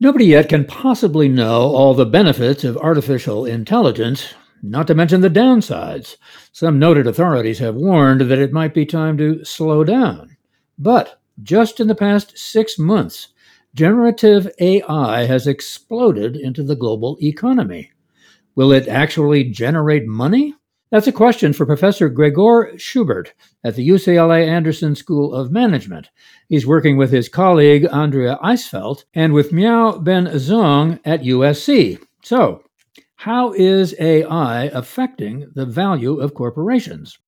Nobody yet can possibly know all the benefits of artificial intelligence, not to mention the downsides. Some noted authorities have warned that it might be time to slow down. But just in the past six months, generative AI has exploded into the global economy. Will it actually generate money? That's a question for Professor Gregor Schubert at the UCLA Anderson School of Management. He's working with his colleague Andrea Eisfeldt and with Miao Ben Zhang at USC. So, how is AI affecting the value of corporations?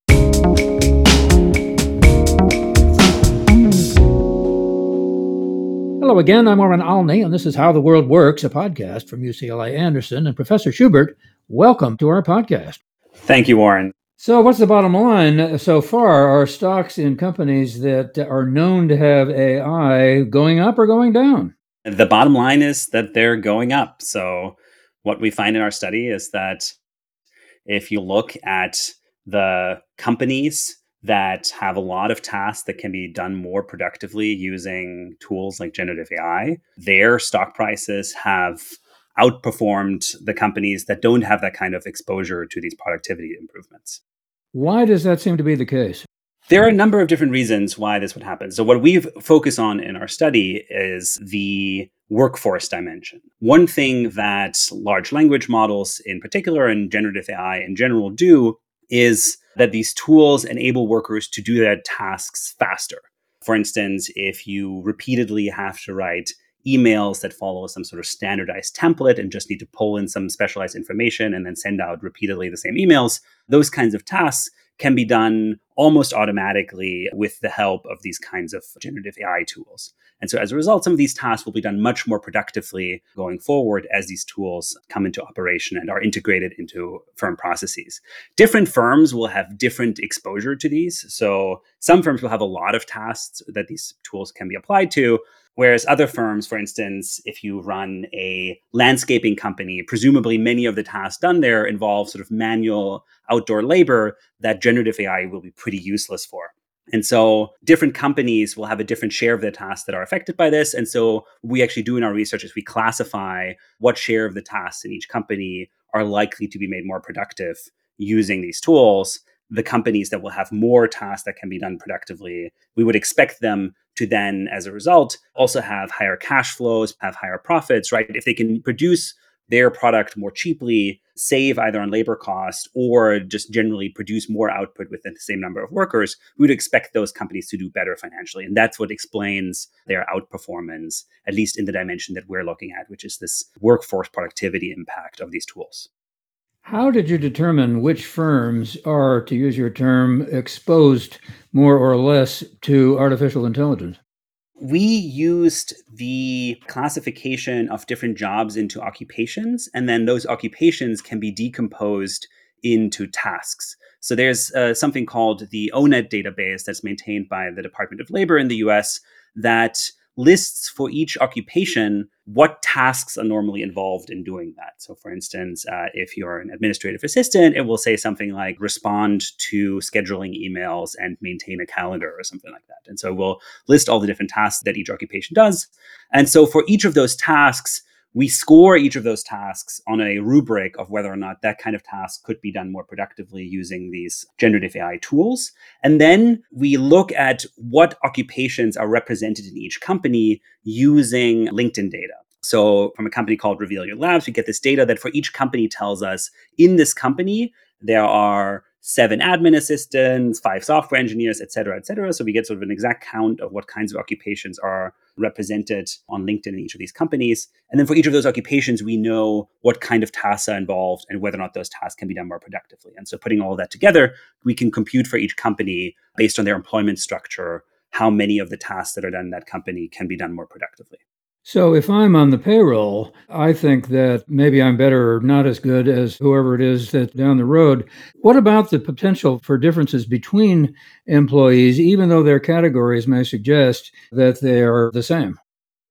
Hello again, I'm Warren Olney, and this is How the World Works, a podcast from UCLA Anderson. And Professor Schubert, welcome to our podcast. Thank you, Warren. So, what's the bottom line so far? Are stocks in companies that are known to have AI going up or going down? The bottom line is that they're going up. So, what we find in our study is that if you look at the companies that have a lot of tasks that can be done more productively using tools like generative AI, their stock prices have outperformed the companies that don't have that kind of exposure to these productivity improvements. Why does that seem to be the case? There are a number of different reasons why this would happen. So, what we've focused on in our study is the workforce dimension. One thing that large language models, in particular, and generative AI in general, do is that these tools enable workers to do their tasks faster. For instance, if you repeatedly have to write emails that follow some sort of standardized template and just need to pull in some specialized information and then send out repeatedly the same emails, those kinds of tasks can be done almost automatically with the help of these kinds of generative AI tools. And so as a result, some of these tasks will be done much more productively going forward as these tools come into operation and are integrated into firm processes. Different firms will have different exposure to these. So some firms will have a lot of tasks that these tools can be applied to, Whereas other firms, for instance, if you run a landscaping company, presumably many of the tasks done there involve sort of manual outdoor labor that generative AI will be pretty useless for. And so different companies will have a different share of the tasks that are affected by this. And so we actually do in our research is we classify what share of the tasks in each company are likely to be made more productive using these tools the companies that will have more tasks that can be done productively, we would expect them to then, as a result, also have higher cash flows, have higher profits, right? If they can produce their product more cheaply, save either on labor cost or just generally produce more output within the same number of workers, we would expect those companies to do better financially. And that's what explains their outperformance, at least in the dimension that we're looking at, which is this workforce productivity impact of these tools. How did you determine which firms are, to use your term, exposed more or less to artificial intelligence? We used the classification of different jobs into occupations, and then those occupations can be decomposed into tasks. So there's uh, something called the ONET database that's maintained by the Department of Labor in the US that lists for each occupation what tasks are normally involved in doing that. So, for instance, uh, if you're an administrative assistant, it will say something like respond to scheduling emails and maintain a calendar or something like that. And so we'll list all the different tasks that each occupation does. And so for each of those tasks, we score each of those tasks on a rubric of whether or not that kind of task could be done more productively using these generative AI tools. And then we look at what occupations are represented in each company using LinkedIn data. So, from a company called Revelio Labs, we get this data that for each company tells us in this company, there are seven admin assistants, five software engineers, et cetera, et cetera. So we get sort of an exact count of what kinds of occupations are represented on LinkedIn in each of these companies. And then for each of those occupations, we know what kind of tasks are involved and whether or not those tasks can be done more productively. And so putting all that together, we can compute for each company based on their employment structure how many of the tasks that are done in that company can be done more productively. So if I'm on the payroll, I think that maybe I'm better or not as good as whoever it is that down the road. What about the potential for differences between employees, even though their categories may suggest that they are the same?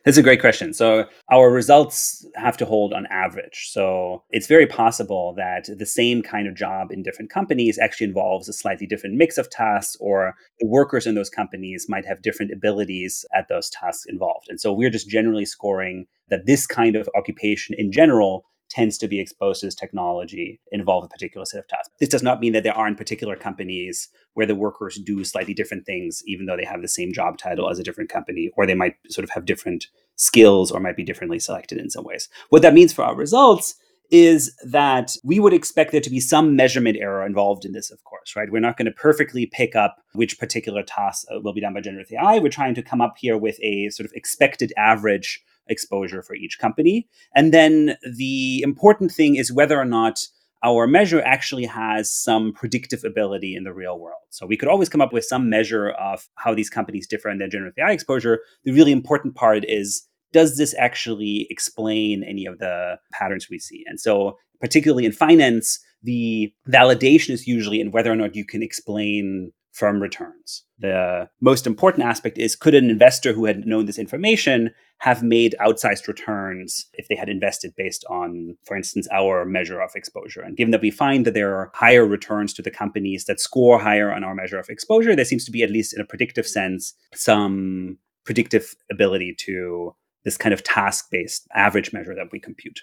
That's a great question. So, our results have to hold on average. So, it's very possible that the same kind of job in different companies actually involves a slightly different mix of tasks, or the workers in those companies might have different abilities at those tasks involved. And so, we're just generally scoring that this kind of occupation in general tends to be exposed to this technology involve a particular set of tasks. This does not mean that there aren't particular companies where the workers do slightly different things, even though they have the same job title as a different company, or they might sort of have different skills or might be differently selected in some ways. What that means for our results is that we would expect there to be some measurement error involved in this, of course, right? We're not going to perfectly pick up which particular task uh, will be done by generative AI. We're trying to come up here with a sort of expected average exposure for each company. And then the important thing is whether or not our measure actually has some predictive ability in the real world. So we could always come up with some measure of how these companies differ in their generative AI exposure. The really important part is does this actually explain any of the patterns we see? And so, particularly in finance, the validation is usually in whether or not you can explain firm returns. The most important aspect is could an investor who had known this information have made outsized returns if they had invested based on, for instance, our measure of exposure? And given that we find that there are higher returns to the companies that score higher on our measure of exposure, there seems to be, at least in a predictive sense, some predictive ability to this kind of task based average measure that we compute.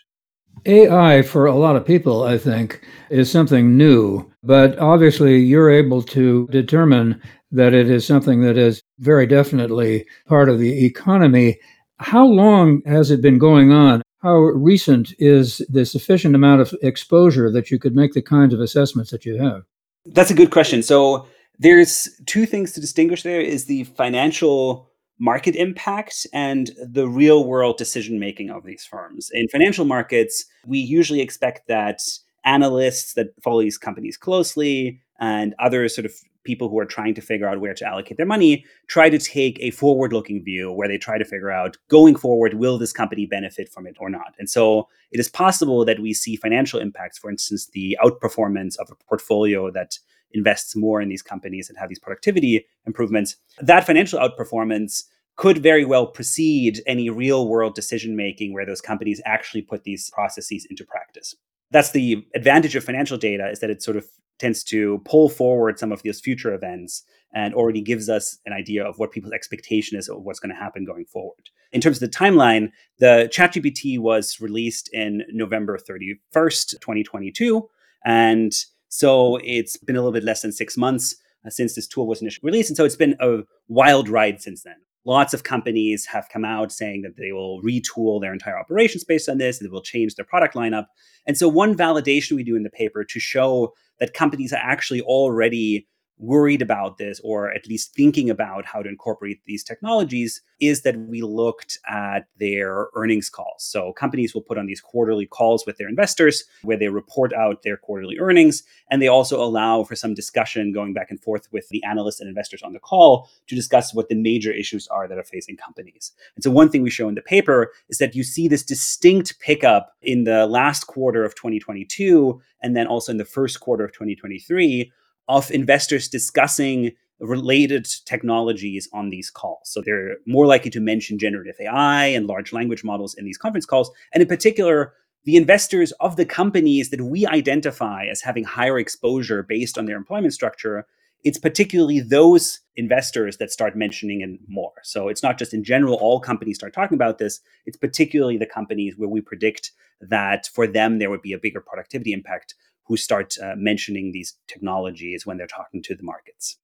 AI for a lot of people, I think, is something new, but obviously you're able to determine that it is something that is very definitely part of the economy. How long has it been going on? How recent is the sufficient amount of exposure that you could make the kinds of assessments that you have? That's a good question. So there's two things to distinguish there is the financial market impact and the real world decision making of these firms. In financial markets, we usually expect that analysts that follow these companies closely and other sort of people who are trying to figure out where to allocate their money try to take a forward looking view where they try to figure out going forward will this company benefit from it or not and so it is possible that we see financial impacts for instance the outperformance of a portfolio that invests more in these companies and have these productivity improvements, that financial outperformance could very well precede any real world decision making where those companies actually put these processes into practice. That's the advantage of financial data is that it sort of tends to pull forward some of those future events and already gives us an idea of what people's expectation is of what's going to happen going forward. In terms of the timeline, the ChatGPT was released in November 31st, 2022. And so it's been a little bit less than six months uh, since this tool was initially released. And so it's been a wild ride since then. Lots of companies have come out saying that they will retool their entire operations based on this, they will change their product lineup. And so, one validation we do in the paper to show that companies are actually already worried about this or at least thinking about how to incorporate these technologies is that we looked at their earnings calls. So companies will put on these quarterly calls with their investors where they report out their quarterly earnings and they also allow for some discussion going back and forth with the analysts and investors on the call to discuss what the major issues are that are facing companies. And so one thing we show in the paper is that you see this distinct pickup in the last quarter of 2022 and then also in the first quarter of 2023 of investors discussing related technologies on these calls. So they're more likely to mention generative AI and large language models in these conference calls. And in particular, the investors of the companies that we identify as having higher exposure based on their employment structure, it's particularly those investors that start mentioning it more. So it's not just in general, all companies start talking about this. It's particularly the companies where we predict that for them, there would be a bigger productivity impact who start uh, mentioning these technologies when they're talking to the markets.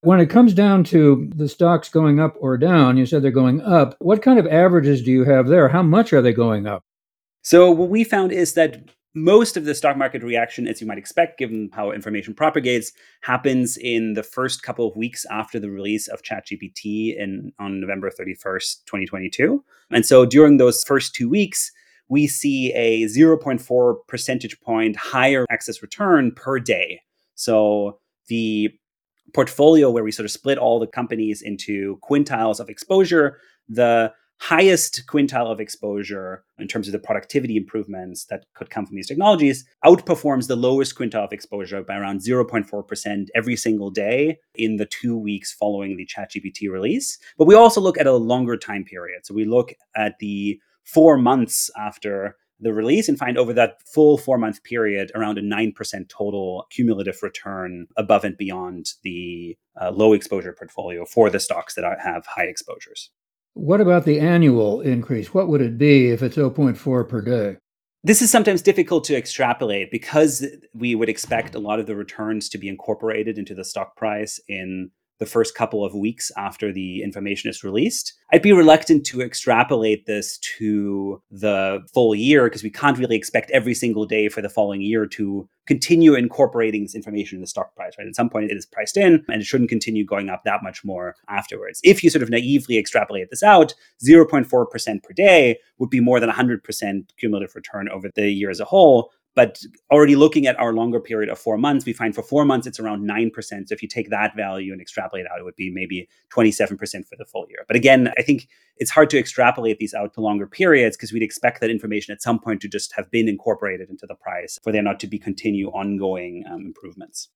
When it comes down to the stocks going up or down, you said they're going up. What kind of averages do you have there? How much are they going up? So, what we found is that most of the stock market reaction, as you might expect, given how information propagates, happens in the first couple of weeks after the release of ChatGPT in on November 31st, 2022. And so during those first two weeks, we see a 0.4 percentage point higher excess return per day. So the portfolio where we sort of split all the companies into quintiles of exposure, the highest quintile of exposure in terms of the productivity improvements that could come from these technologies outperforms the lowest quintile of exposure by around 0.4% every single day in the two weeks following the ChatGPT release. But we also look at a longer time period. So we look at the four months after the release and find over that full four month period around a 9% total cumulative return above and beyond the uh, low exposure portfolio for the stocks that have high exposures. What about the annual increase? What would it be if it's 0.4 per day? This is sometimes difficult to extrapolate because we would expect a lot of the returns to be incorporated into the stock price in the first couple of weeks after the information is released. I'd be reluctant to extrapolate this to the full year because we can't really expect every single day for the following year to continue incorporating this information in the stock price, right? At some point it is priced in and it shouldn't continue going up that much more afterwards. If you sort of naively extrapolate this out, 0.4% per day would be more than 100% cumulative return over the year as a whole. But already looking at our longer period of four months, we find for four months it's around 9%. So if you take that value and extrapolate out, it would be maybe 27% for the full year. But again, I think it's hard to extrapolate these out to longer periods because we'd expect that information at some point to just have been incorporated into the price for there not to be continue ongoing um, improvements.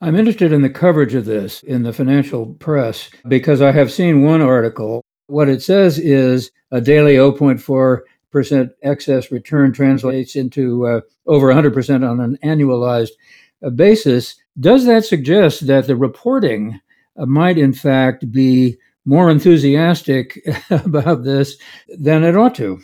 I'm interested in the coverage of this in the financial press because I have seen one article. What it says is a daily 0.4 percent excess return translates into uh, over 100% on an annualized uh, basis. Does that suggest that the reporting uh, might, in fact, be more enthusiastic about this than it ought to?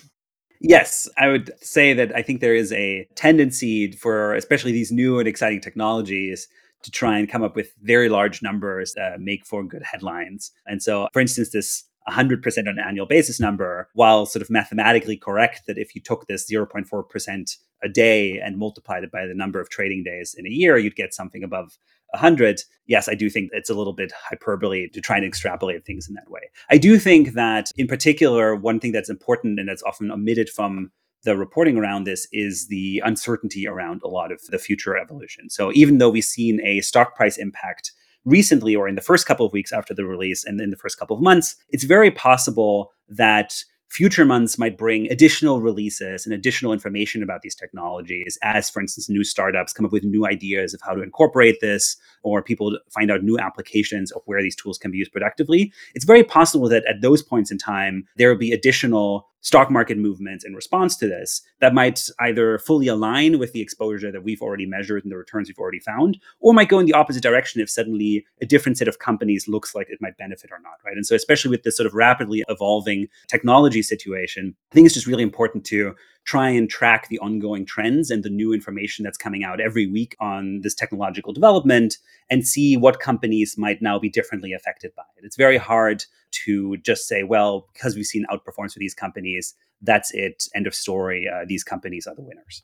Yes, I would say that I think there is a tendency for, especially these new and exciting technologies, to try and come up with very large numbers that make for good headlines. And so, for instance, this 100% on an annual basis number, while sort of mathematically correct that if you took this 0.4% a day and multiplied it by the number of trading days in a year, you'd get something above 100. Yes, I do think it's a little bit hyperbole to try and extrapolate things in that way. I do think that, in particular, one thing that's important and that's often omitted from the reporting around this is the uncertainty around a lot of the future evolution. So even though we've seen a stock price impact recently or in the first couple of weeks after the release and in the first couple of months, it's very possible that future months might bring additional releases and additional information about these technologies as for instance new startups come up with new ideas of how to incorporate this or people find out new applications of where these tools can be used productively. It's very possible that at those points in time there will be additional stock market movements in response to this that might either fully align with the exposure that we've already measured and the returns we've already found, or might go in the opposite direction if suddenly a different set of companies looks like it might benefit or not, right? And so, especially with this sort of rapidly evolving technology situation, I think it's just really important to try and track the ongoing trends and the new information that's coming out every week on this technological development and see what companies might now be differently affected by it. It's very hard to just say, well, because we've seen outperformance for these companies, that's it, end of story. Uh, these companies are the winners.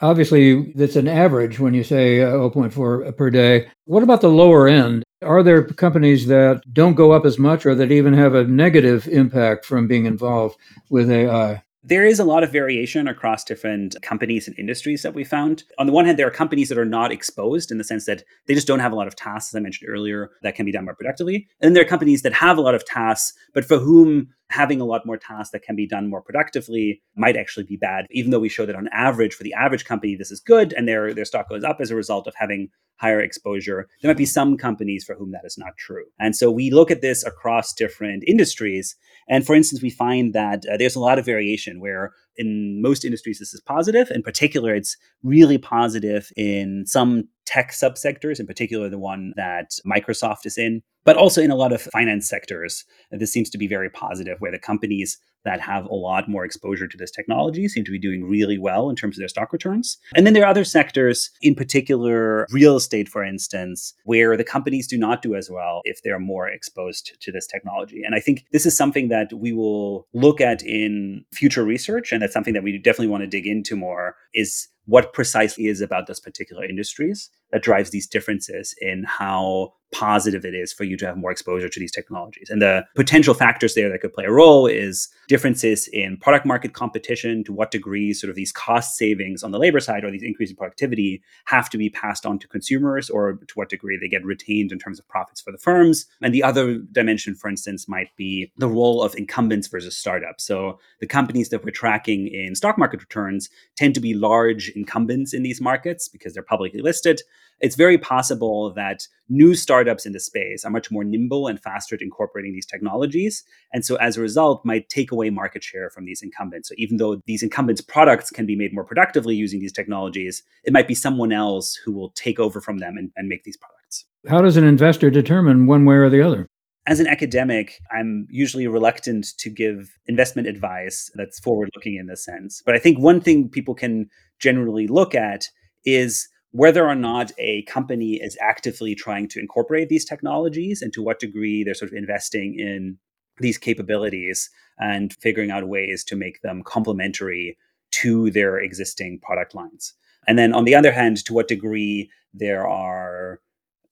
Obviously, that's an average when you say uh, 0.4 per day. What about the lower end? Are there companies that don't go up as much or that even have a negative impact from being involved with AI? There is a lot of variation across different companies and industries that we found. On the one hand, there are companies that are not exposed in the sense that they just don't have a lot of tasks, as I mentioned earlier, that can be done more productively. And then there are companies that have a lot of tasks, but for whom having a lot more tasks that can be done more productively might actually be bad, even though we show that on average, for the average company, this is good and their, their stock goes up as a result of having higher exposure. There might be some companies for whom that is not true. And so we look at this across different industries. And for instance, we find that uh, there's a lot of variation where in most industries this is positive. In particular, it's really positive in some tech subsectors, in particular the one that Microsoft is in, but also in a lot of finance sectors. This seems to be very positive, where the companies that have a lot more exposure to this technology seem to be doing really well in terms of their stock returns. And then there are other sectors, in particular real estate, for instance, where the companies do not do as well if they're more exposed to this technology. And I think this is something that we will look at in future research. And that's something that we definitely want to dig into more is what precisely is about those particular industries that drives these differences in how positive it is for you to have more exposure to these technologies. And the potential factors there that could play a role is differences in product market competition, to what degree sort of these cost savings on the labor side or these increases in productivity have to be passed on to consumers, or to what degree they get retained in terms of profits for the firms. And the other dimension, for instance, might be the role of incumbents versus startups. So the companies that we're tracking in stock market returns tend to be large incumbents in these markets because they're publicly listed it's very possible that new startups in the space are much more nimble and faster at incorporating these technologies. And so as a result, might take away market share from these incumbents. So even though these incumbents' products can be made more productively using these technologies, it might be someone else who will take over from them and, and make these products. How does an investor determine one way or the other? As an academic, I'm usually reluctant to give investment advice that's forward looking in this sense. But I think one thing people can generally look at is whether or not a company is actively trying to incorporate these technologies and to what degree they're sort of investing in these capabilities and figuring out ways to make them complementary to their existing product lines. And then on the other hand, to what degree there are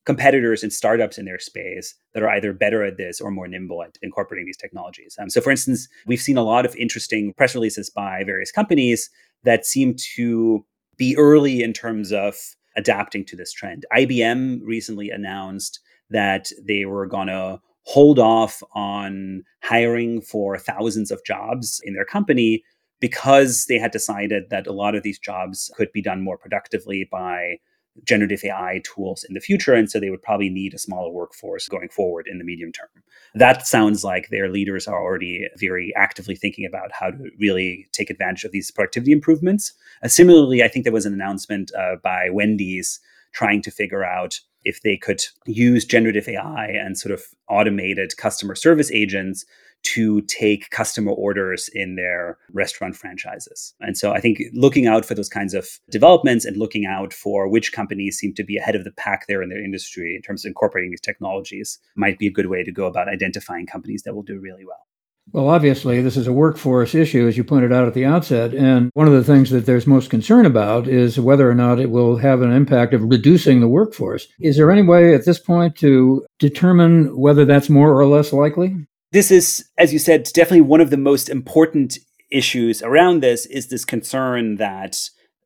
competitors and startups in their space that are either better at this or more nimble at incorporating these technologies. Um, so, for instance, we've seen a lot of interesting press releases by various companies that seem to be early in terms of adapting to this trend. IBM recently announced that they were going to hold off on hiring for thousands of jobs in their company because they had decided that a lot of these jobs could be done more productively by generative AI tools in the future. And so they would probably need a smaller workforce going forward in the medium term. That sounds like their leaders are already very actively thinking about how to really take advantage of these productivity improvements. Uh, similarly, I think there was an announcement uh, by Wendy's trying to figure out if they could use generative AI and sort of automated customer service agents to take customer orders in their restaurant franchises. And so I think looking out for those kinds of developments and looking out for which companies seem to be ahead of the pack there in their industry in terms of incorporating these technologies might be a good way to go about identifying companies that will do really well. Well, obviously, this is a workforce issue, as you pointed out at the outset. And one of the things that there's most concern about is whether or not it will have an impact of reducing the workforce. Is there any way at this point to determine whether that's more or less likely? This is, as you said, definitely one of the most important issues around this is this concern that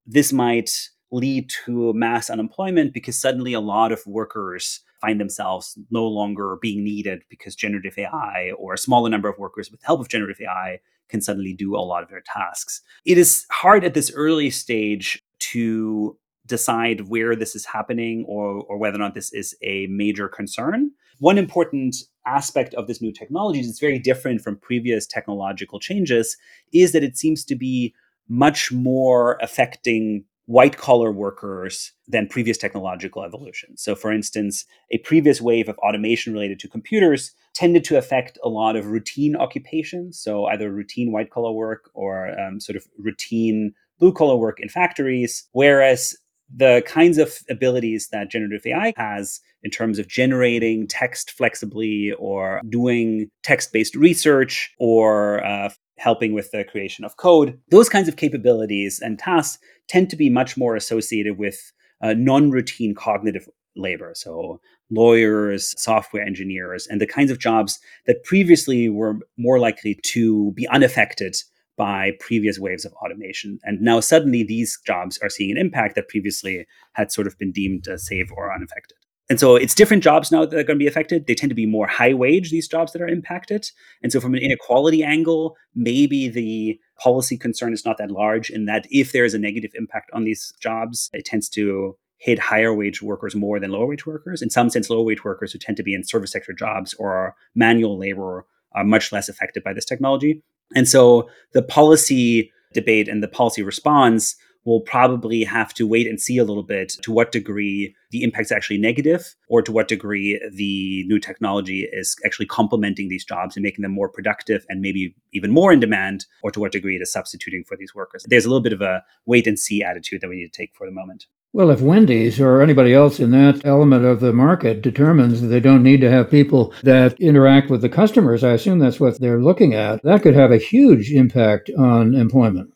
this might lead to mass unemployment because suddenly a lot of workers find themselves no longer being needed because generative AI or a smaller number of workers with the help of generative AI can suddenly do a lot of their tasks. It is hard at this early stage to decide where this is happening or, or whether or not this is a major concern. One important aspect of this new technology is very different from previous technological changes is that it seems to be much more affecting white collar workers than previous technological evolution. So, for instance, a previous wave of automation related to computers tended to affect a lot of routine occupations. So, either routine white collar work or um, sort of routine blue collar work in factories. Whereas the kinds of abilities that generative AI has in terms of generating text flexibly or doing text based research or uh, helping with the creation of code, those kinds of capabilities and tasks tend to be much more associated with uh, non routine cognitive labor. So, lawyers, software engineers, and the kinds of jobs that previously were more likely to be unaffected by previous waves of automation. And now suddenly these jobs are seeing an impact that previously had sort of been deemed uh, safe or unaffected. And so it's different jobs now that are going to be affected. They tend to be more high wage, these jobs that are impacted. And so, from an inequality angle, maybe the policy concern is not that large in that if there is a negative impact on these jobs, it tends to hit higher wage workers more than lower wage workers. In some sense, lower wage workers who tend to be in service sector jobs or manual labor are much less affected by this technology. And so the policy debate and the policy response will probably have to wait and see a little bit to what degree the impact is actually negative or to what degree the new technology is actually complementing these jobs and making them more productive and maybe even more in demand or to what degree it is substituting for these workers. There's a little bit of a wait and see attitude that we need to take for the moment. Well, if Wendy's or anybody else in that element of the market determines that they don't need to have people that interact with the customers, I assume that's what they're looking at, that could have a huge impact on employment.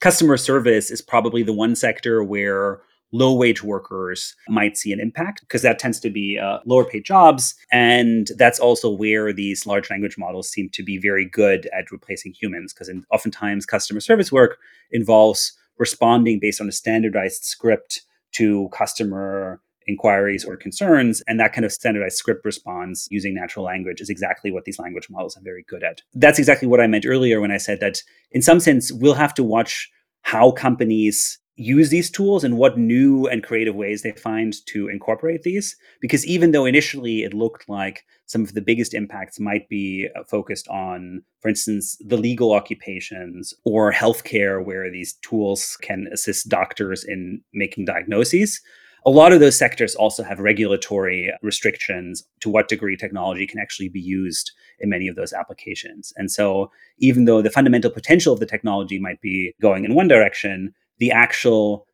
Customer service is probably the one sector where low wage workers might see an impact because that tends to be uh, lower paid jobs. And that's also where these large language models seem to be very good at replacing humans because oftentimes customer service work involves responding based on a standardized script to customer inquiries or concerns. And that kind of standardized script response using natural language is exactly what these language models are very good at. That's exactly what I meant earlier when I said that, in some sense, we'll have to watch how companies use these tools and what new and creative ways they find to incorporate these. Because even though initially it looked like some of the biggest impacts might be uh, focused on, for instance, the legal occupations or healthcare, where these tools can assist doctors in making diagnoses. A lot of those sectors also have regulatory restrictions to what degree technology can actually be used in many of those applications. And so, even though the fundamental potential of the technology might be going in one direction, the actual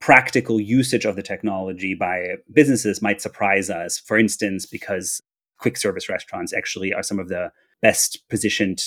practical usage of the technology by businesses might surprise us. For instance, because quick service restaurants actually are some of the best positioned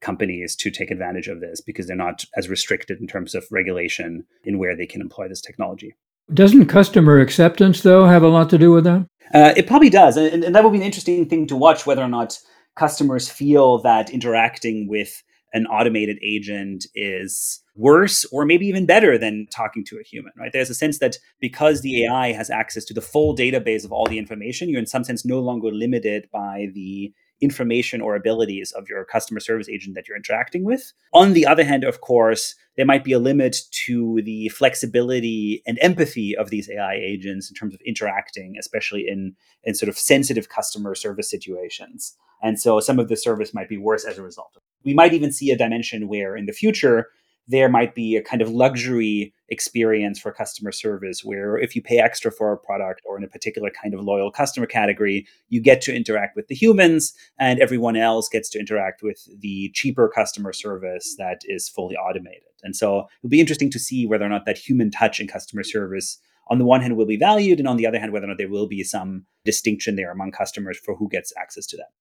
companies to take advantage of this because they're not as restricted in terms of regulation in where they can employ this technology. Doesn't customer acceptance, though, have a lot to do with that? Uh, it probably does. And, and that will be an interesting thing to watch whether or not customers feel that interacting with an automated agent is worse or maybe even better than talking to a human, right? There's a sense that because the AI has access to the full database of all the information, you're in some sense no longer limited by the information or abilities of your customer service agent that you're interacting with. On the other hand, of course, there might be a limit to the flexibility and empathy of these AI agents in terms of interacting, especially in, in sort of sensitive customer service situations. And so some of the service might be worse as a result. We might even see a dimension where in the future, there might be a kind of luxury experience for customer service where if you pay extra for a product or in a particular kind of loyal customer category, you get to interact with the humans and everyone else gets to interact with the cheaper customer service that is fully automated. And so it'll be interesting to see whether or not that human touch in customer service on the one hand will be valued and on the other hand whether or not there will be some distinction there among customers for who gets access to that.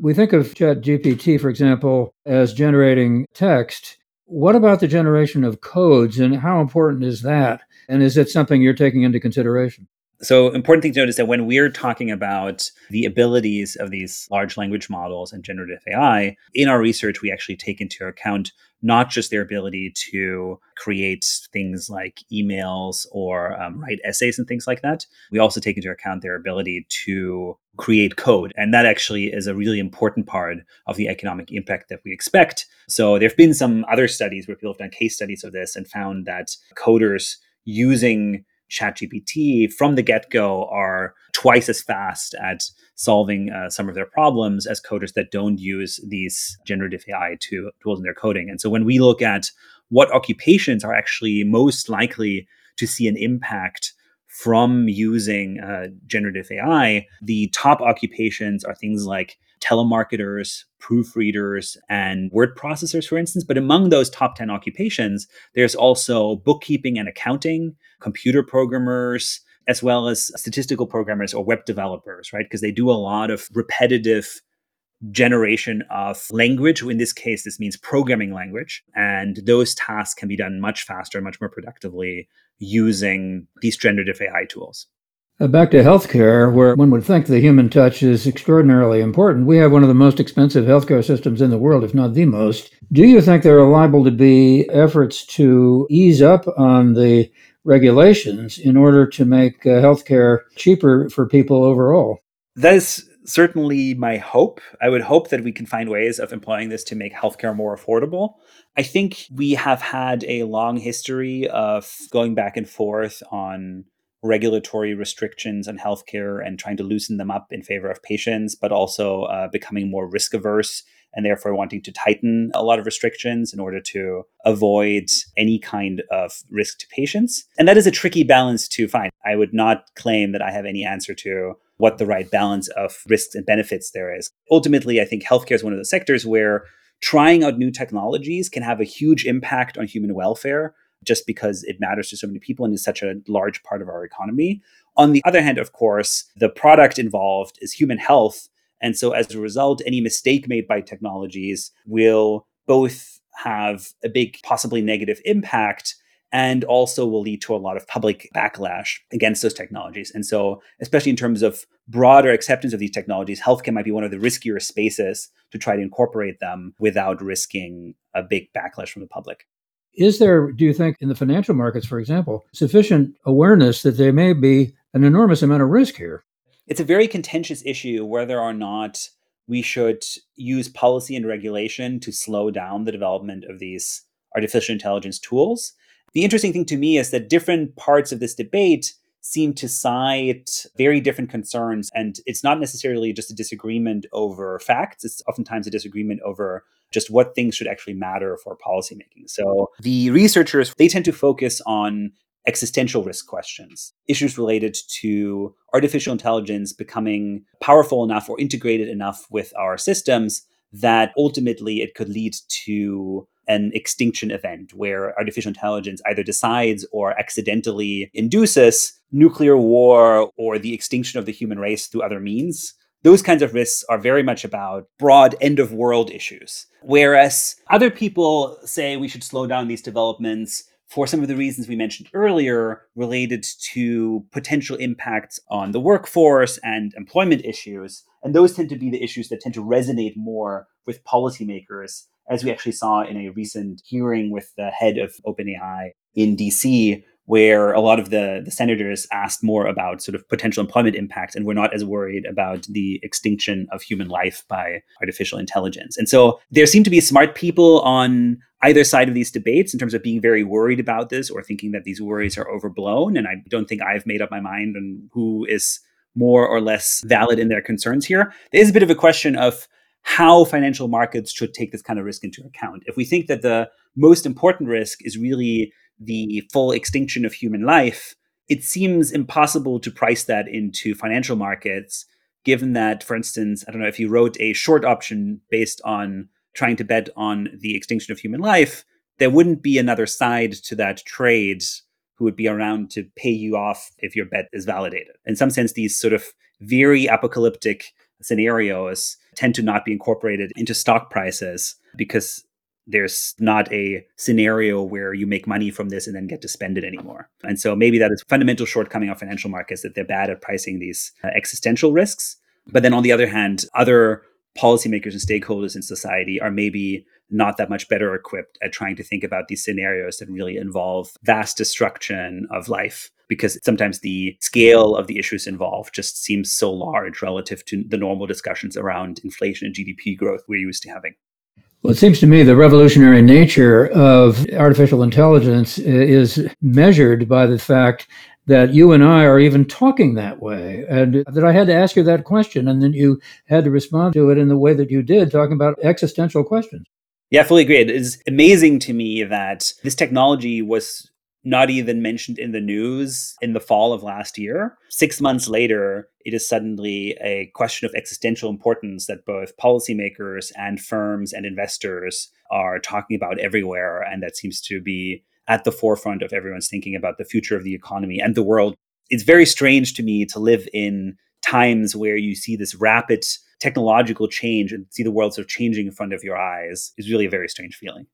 We think of ChatGPT, for example, as generating text what about the generation of codes and how important is that? And is it something you're taking into consideration? So, important thing to note is that when we're talking about the abilities of these large language models and generative AI, in our research, we actually take into account not just their ability to create things like emails or um, write essays and things like that. We also take into account their ability to create code. And that actually is a really important part of the economic impact that we expect. So there have been some other studies where people have done case studies of this and found that coders using ChatGPT from the get go are twice as fast at solving uh, some of their problems as coders that don't use these generative AI to, tools in their coding. And so when we look at what occupations are actually most likely to see an impact from using uh, generative AI, the top occupations are things like telemarketers, proofreaders, and word processors, for instance. But among those top 10 occupations, there's also bookkeeping and accounting, computer programmers, as well as statistical programmers or web developers, right? Because they do a lot of repetitive generation of language. In this case, this means programming language. And those tasks can be done much faster, much more productively using these generative AI tools. Uh, back to healthcare, where one would think the human touch is extraordinarily important. We have one of the most expensive healthcare systems in the world, if not the most. Do you think there are liable to be efforts to ease up on the regulations in order to make uh, healthcare cheaper for people overall? That is certainly my hope. I would hope that we can find ways of employing this to make healthcare more affordable. I think we have had a long history of going back and forth on regulatory restrictions on healthcare and trying to loosen them up in favor of patients, but also uh, becoming more risk averse and therefore wanting to tighten a lot of restrictions in order to avoid any kind of risk to patients. And that is a tricky balance to find. I would not claim that I have any answer to what the right balance of risks and benefits there is. Ultimately, I think healthcare is one of the sectors where trying out new technologies can have a huge impact on human welfare just because it matters to so many people and is such a large part of our economy. On the other hand, of course, the product involved is human health. And so as a result, any mistake made by technologies will both have a big, possibly negative impact and also will lead to a lot of public backlash against those technologies. And so, especially in terms of broader acceptance of these technologies, healthcare might be one of the riskier spaces to try to incorporate them without risking a big backlash from the public. Is there, do you think, in the financial markets, for example, sufficient awareness that there may be an enormous amount of risk here? It's a very contentious issue whether or not we should use policy and regulation to slow down the development of these artificial intelligence tools. The interesting thing to me is that different parts of this debate seem to cite very different concerns. And it's not necessarily just a disagreement over facts, it's oftentimes a disagreement over just what things should actually matter for policymaking. So the researchers, they tend to focus on existential risk questions, issues related to artificial intelligence becoming powerful enough or integrated enough with our systems that ultimately it could lead to an extinction event where artificial intelligence either decides or accidentally induces nuclear war or the extinction of the human race through other means. Those kinds of risks are very much about broad end of world issues. Whereas other people say we should slow down these developments for some of the reasons we mentioned earlier related to potential impacts on the workforce and employment issues. And those tend to be the issues that tend to resonate more with policymakers, as we actually saw in a recent hearing with the head of OpenAI in DC, where a lot of the, the senators asked more about sort of potential employment impacts and were not as worried about the extinction of human life by artificial intelligence. And so there seem to be smart people on either side of these debates in terms of being very worried about this or thinking that these worries are overblown. And I don't think I've made up my mind on who is more or less valid in their concerns here. There is a bit of a question of how financial markets should take this kind of risk into account. If we think that the most important risk is really the full extinction of human life, it seems impossible to price that into financial markets, given that, for instance, I don't know if you wrote a short option based on trying to bet on the extinction of human life, there wouldn't be another side to that trade who would be around to pay you off if your bet is validated. In some sense, these sort of very apocalyptic scenarios tend to not be incorporated into stock prices because there's not a scenario where you make money from this and then get to spend it anymore. And so maybe that is fundamental shortcoming of financial markets that they're bad at pricing these uh, existential risks. But then on the other hand, other policymakers and stakeholders in society are maybe not that much better equipped at trying to think about these scenarios that really involve vast destruction of life because sometimes the scale of the issues involved just seems so large relative to the normal discussions around inflation and GDP growth we're used to having. Well, it seems to me the revolutionary nature of artificial intelligence is measured by the fact that you and I are even talking that way. And that I had to ask you that question, and then you had to respond to it in the way that you did, talking about existential questions. Yeah, I fully agree. It is amazing to me that this technology was not even mentioned in the news in the fall of last year. Six months later, it is suddenly a question of existential importance that both policymakers and firms and investors are talking about everywhere. And that seems to be at the forefront of everyone's thinking about the future of the economy and the world. It's very strange to me to live in times where you see this rapid technological change and see the world sort of changing in front of your eyes is really a very strange feeling.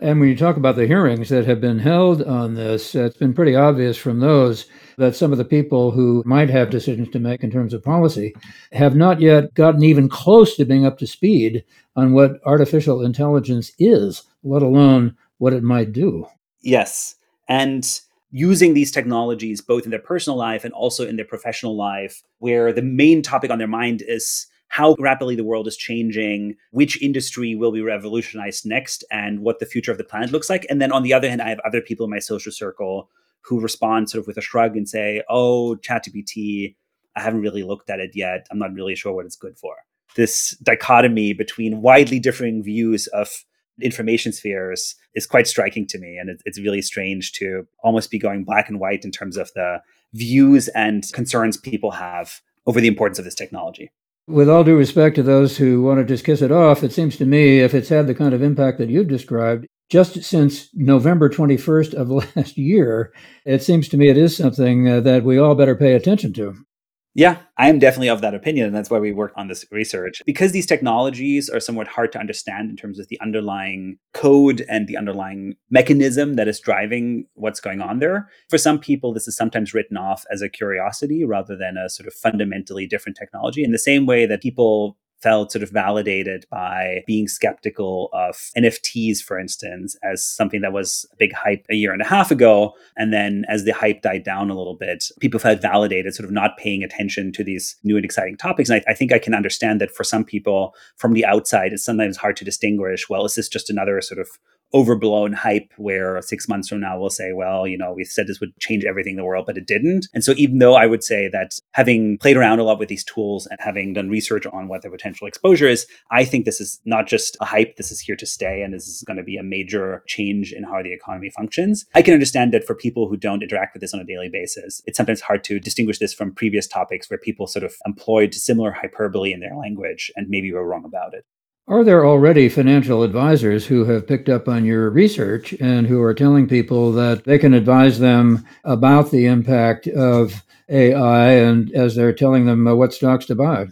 And when you talk about the hearings that have been held on this, it's been pretty obvious from those that some of the people who might have decisions to make in terms of policy have not yet gotten even close to being up to speed on what artificial intelligence is, let alone what it might do. Yes. And using these technologies both in their personal life and also in their professional life, where the main topic on their mind is how rapidly the world is changing, which industry will be revolutionized next, and what the future of the planet looks like. And then on the other hand, I have other people in my social circle who respond sort of with a shrug and say, oh, ChatGPT, I haven't really looked at it yet. I'm not really sure what it's good for. This dichotomy between widely differing views of information spheres is quite striking to me. And it, it's really strange to almost be going black and white in terms of the views and concerns people have over the importance of this technology. With all due respect to those who want to just kiss it off, it seems to me if it's had the kind of impact that you've described, just since November 21st of last year, it seems to me it is something uh, that we all better pay attention to. Yeah, I am definitely of that opinion. And that's why we work on this research. Because these technologies are somewhat hard to understand in terms of the underlying code and the underlying mechanism that is driving what's going on there. For some people, this is sometimes written off as a curiosity rather than a sort of fundamentally different technology. In the same way that people felt sort of validated by being skeptical of NFTs, for instance, as something that was a big hype a year and a half ago. And then as the hype died down a little bit, people felt validated, sort of not paying attention to these new and exciting topics. And I, I think I can understand that for some people from the outside, it's sometimes hard to distinguish well, is this just another sort of overblown hype where six months from now we'll say, well, you know, we said this would change everything in the world, but it didn't. And so even though I would say that having played around a lot with these tools and having done research on what the potential exposure is, I think this is not just a hype, this is here to stay and this is going to be a major change in how the economy functions. I can understand that for people who don't interact with this on a daily basis, it's sometimes hard to distinguish this from previous topics where people sort of employed similar hyperbole in their language and maybe were wrong about it. Are there already financial advisors who have picked up on your research and who are telling people that they can advise them about the impact of AI and as they're telling them uh, what stocks to buy?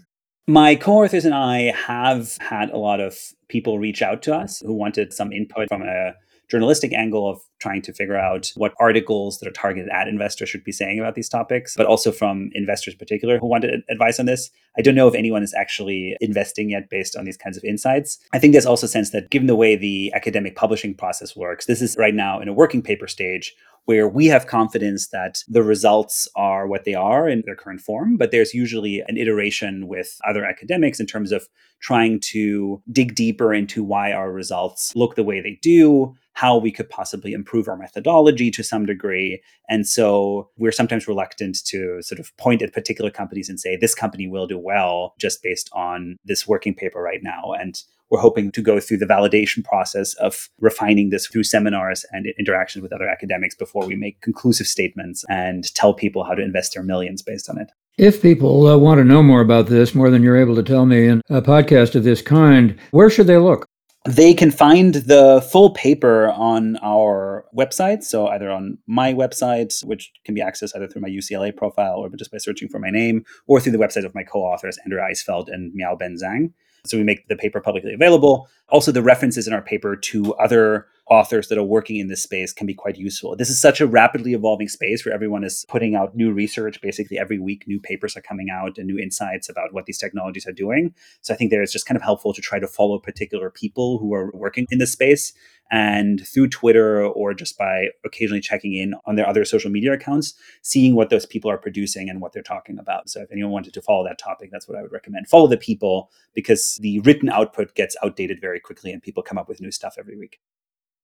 My co authors and I have had a lot of people reach out to us who wanted some input from a journalistic angle of trying to figure out what articles that are targeted at investors should be saying about these topics, but also from investors in particular who wanted advice on this. I don't know if anyone is actually investing yet based on these kinds of insights. I think there's also a sense that given the way the academic publishing process works, this is right now in a working paper stage where we have confidence that the results are what they are in their current form, but there's usually an iteration with other academics in terms of trying to dig deeper into why our results look the way they do, how we could possibly improve our methodology to some degree. And so we're sometimes reluctant to sort of point at particular companies and say, this company will do well just based on this working paper right now. And we're hoping to go through the validation process of refining this through seminars and interactions with other academics before we make conclusive statements and tell people how to invest their millions based on it. If people uh, want to know more about this, more than you're able to tell me in a podcast of this kind, where should they look? They can find the full paper on our website. So, either on my website, which can be accessed either through my UCLA profile or just by searching for my name, or through the website of my co authors, Andrea Eisfeldt and Miao Ben Zhang. So we make the paper publicly available. Also, the references in our paper to other authors that are working in this space can be quite useful. This is such a rapidly evolving space where everyone is putting out new research. Basically, every week, new papers are coming out and new insights about what these technologies are doing. So I think there is just kind of helpful to try to follow particular people who are working in this space and through Twitter or just by occasionally checking in on their other social media accounts, seeing what those people are producing and what they're talking about. So if anyone wanted to follow that topic, that's what I would recommend. Follow the people because the written output gets outdated very quickly and people come up with new stuff every week.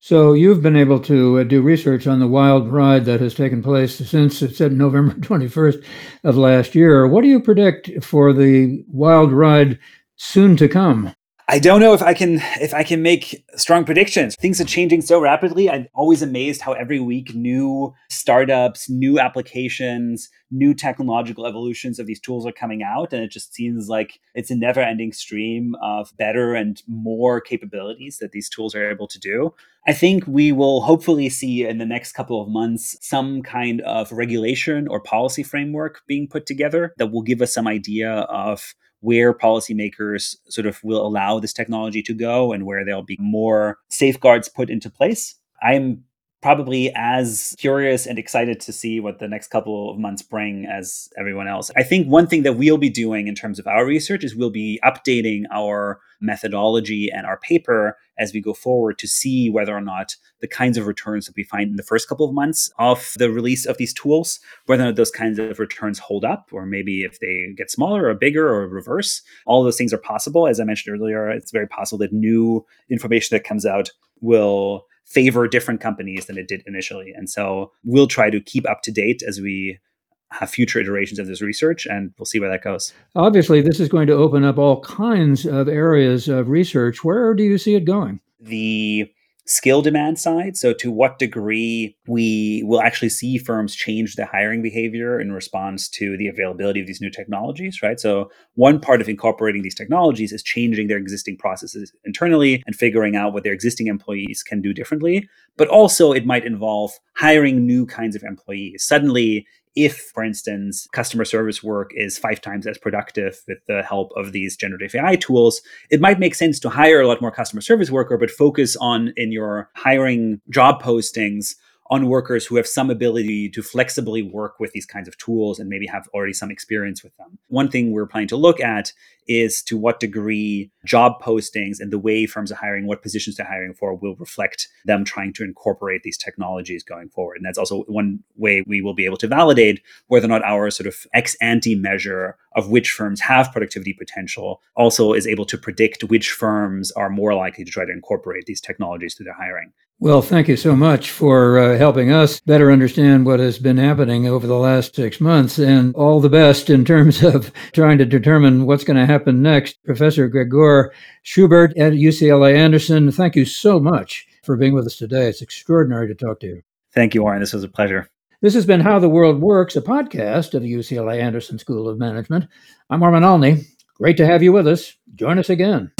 So you've been able to uh, do research on the wild ride that has taken place since it said November 21st of last year. What do you predict for the wild ride soon to come? I don't know if I can if I can make strong predictions. Things are changing so rapidly. I'm always amazed how every week new startups, new applications, new technological evolutions of these tools are coming out and it just seems like it's a never-ending stream of better and more capabilities that these tools are able to do. I think we will hopefully see in the next couple of months some kind of regulation or policy framework being put together that will give us some idea of where policymakers sort of will allow this technology to go and where there'll be more safeguards put into place. I'm probably as curious and excited to see what the next couple of months bring as everyone else. I think one thing that we'll be doing in terms of our research is we'll be updating our methodology and our paper as we go forward to see whether or not the kinds of returns that we find in the first couple of months of the release of these tools, whether those kinds of returns hold up, or maybe if they get smaller or bigger or reverse. All those things are possible. As I mentioned earlier, it's very possible that new information that comes out will favor different companies than it did initially. And so we'll try to keep up to date as we have future iterations of this research and we'll see where that goes. Obviously, this is going to open up all kinds of areas of research. Where do you see it going? The skill demand side. So, to what degree we will actually see firms change their hiring behavior in response to the availability of these new technologies, right? So, one part of incorporating these technologies is changing their existing processes internally and figuring out what their existing employees can do differently. But also, it might involve hiring new kinds of employees. Suddenly, if, for instance, customer service work is five times as productive with the help of these generative AI tools, it might make sense to hire a lot more customer service worker, but focus on in your hiring job postings on workers who have some ability to flexibly work with these kinds of tools and maybe have already some experience with them. One thing we're planning to look at is to what degree job postings and the way firms are hiring, what positions they're hiring for, will reflect them trying to incorporate these technologies going forward. And that's also one way we will be able to validate whether or not our sort of ex ante measure of which firms have productivity potential also is able to predict which firms are more likely to try to incorporate these technologies through their hiring. Well, thank you so much for uh, helping us better understand what has been happening over the last six months and all the best in terms of trying to determine what's going to happen next. Professor Gregor Schubert at UCLA Anderson, thank you so much for being with us today. It's extraordinary to talk to you. Thank you, Warren. This was a pleasure. This has been How the World Works, a podcast of the UCLA Anderson School of Management. I'm Armin Alney. Great to have you with us. Join us again.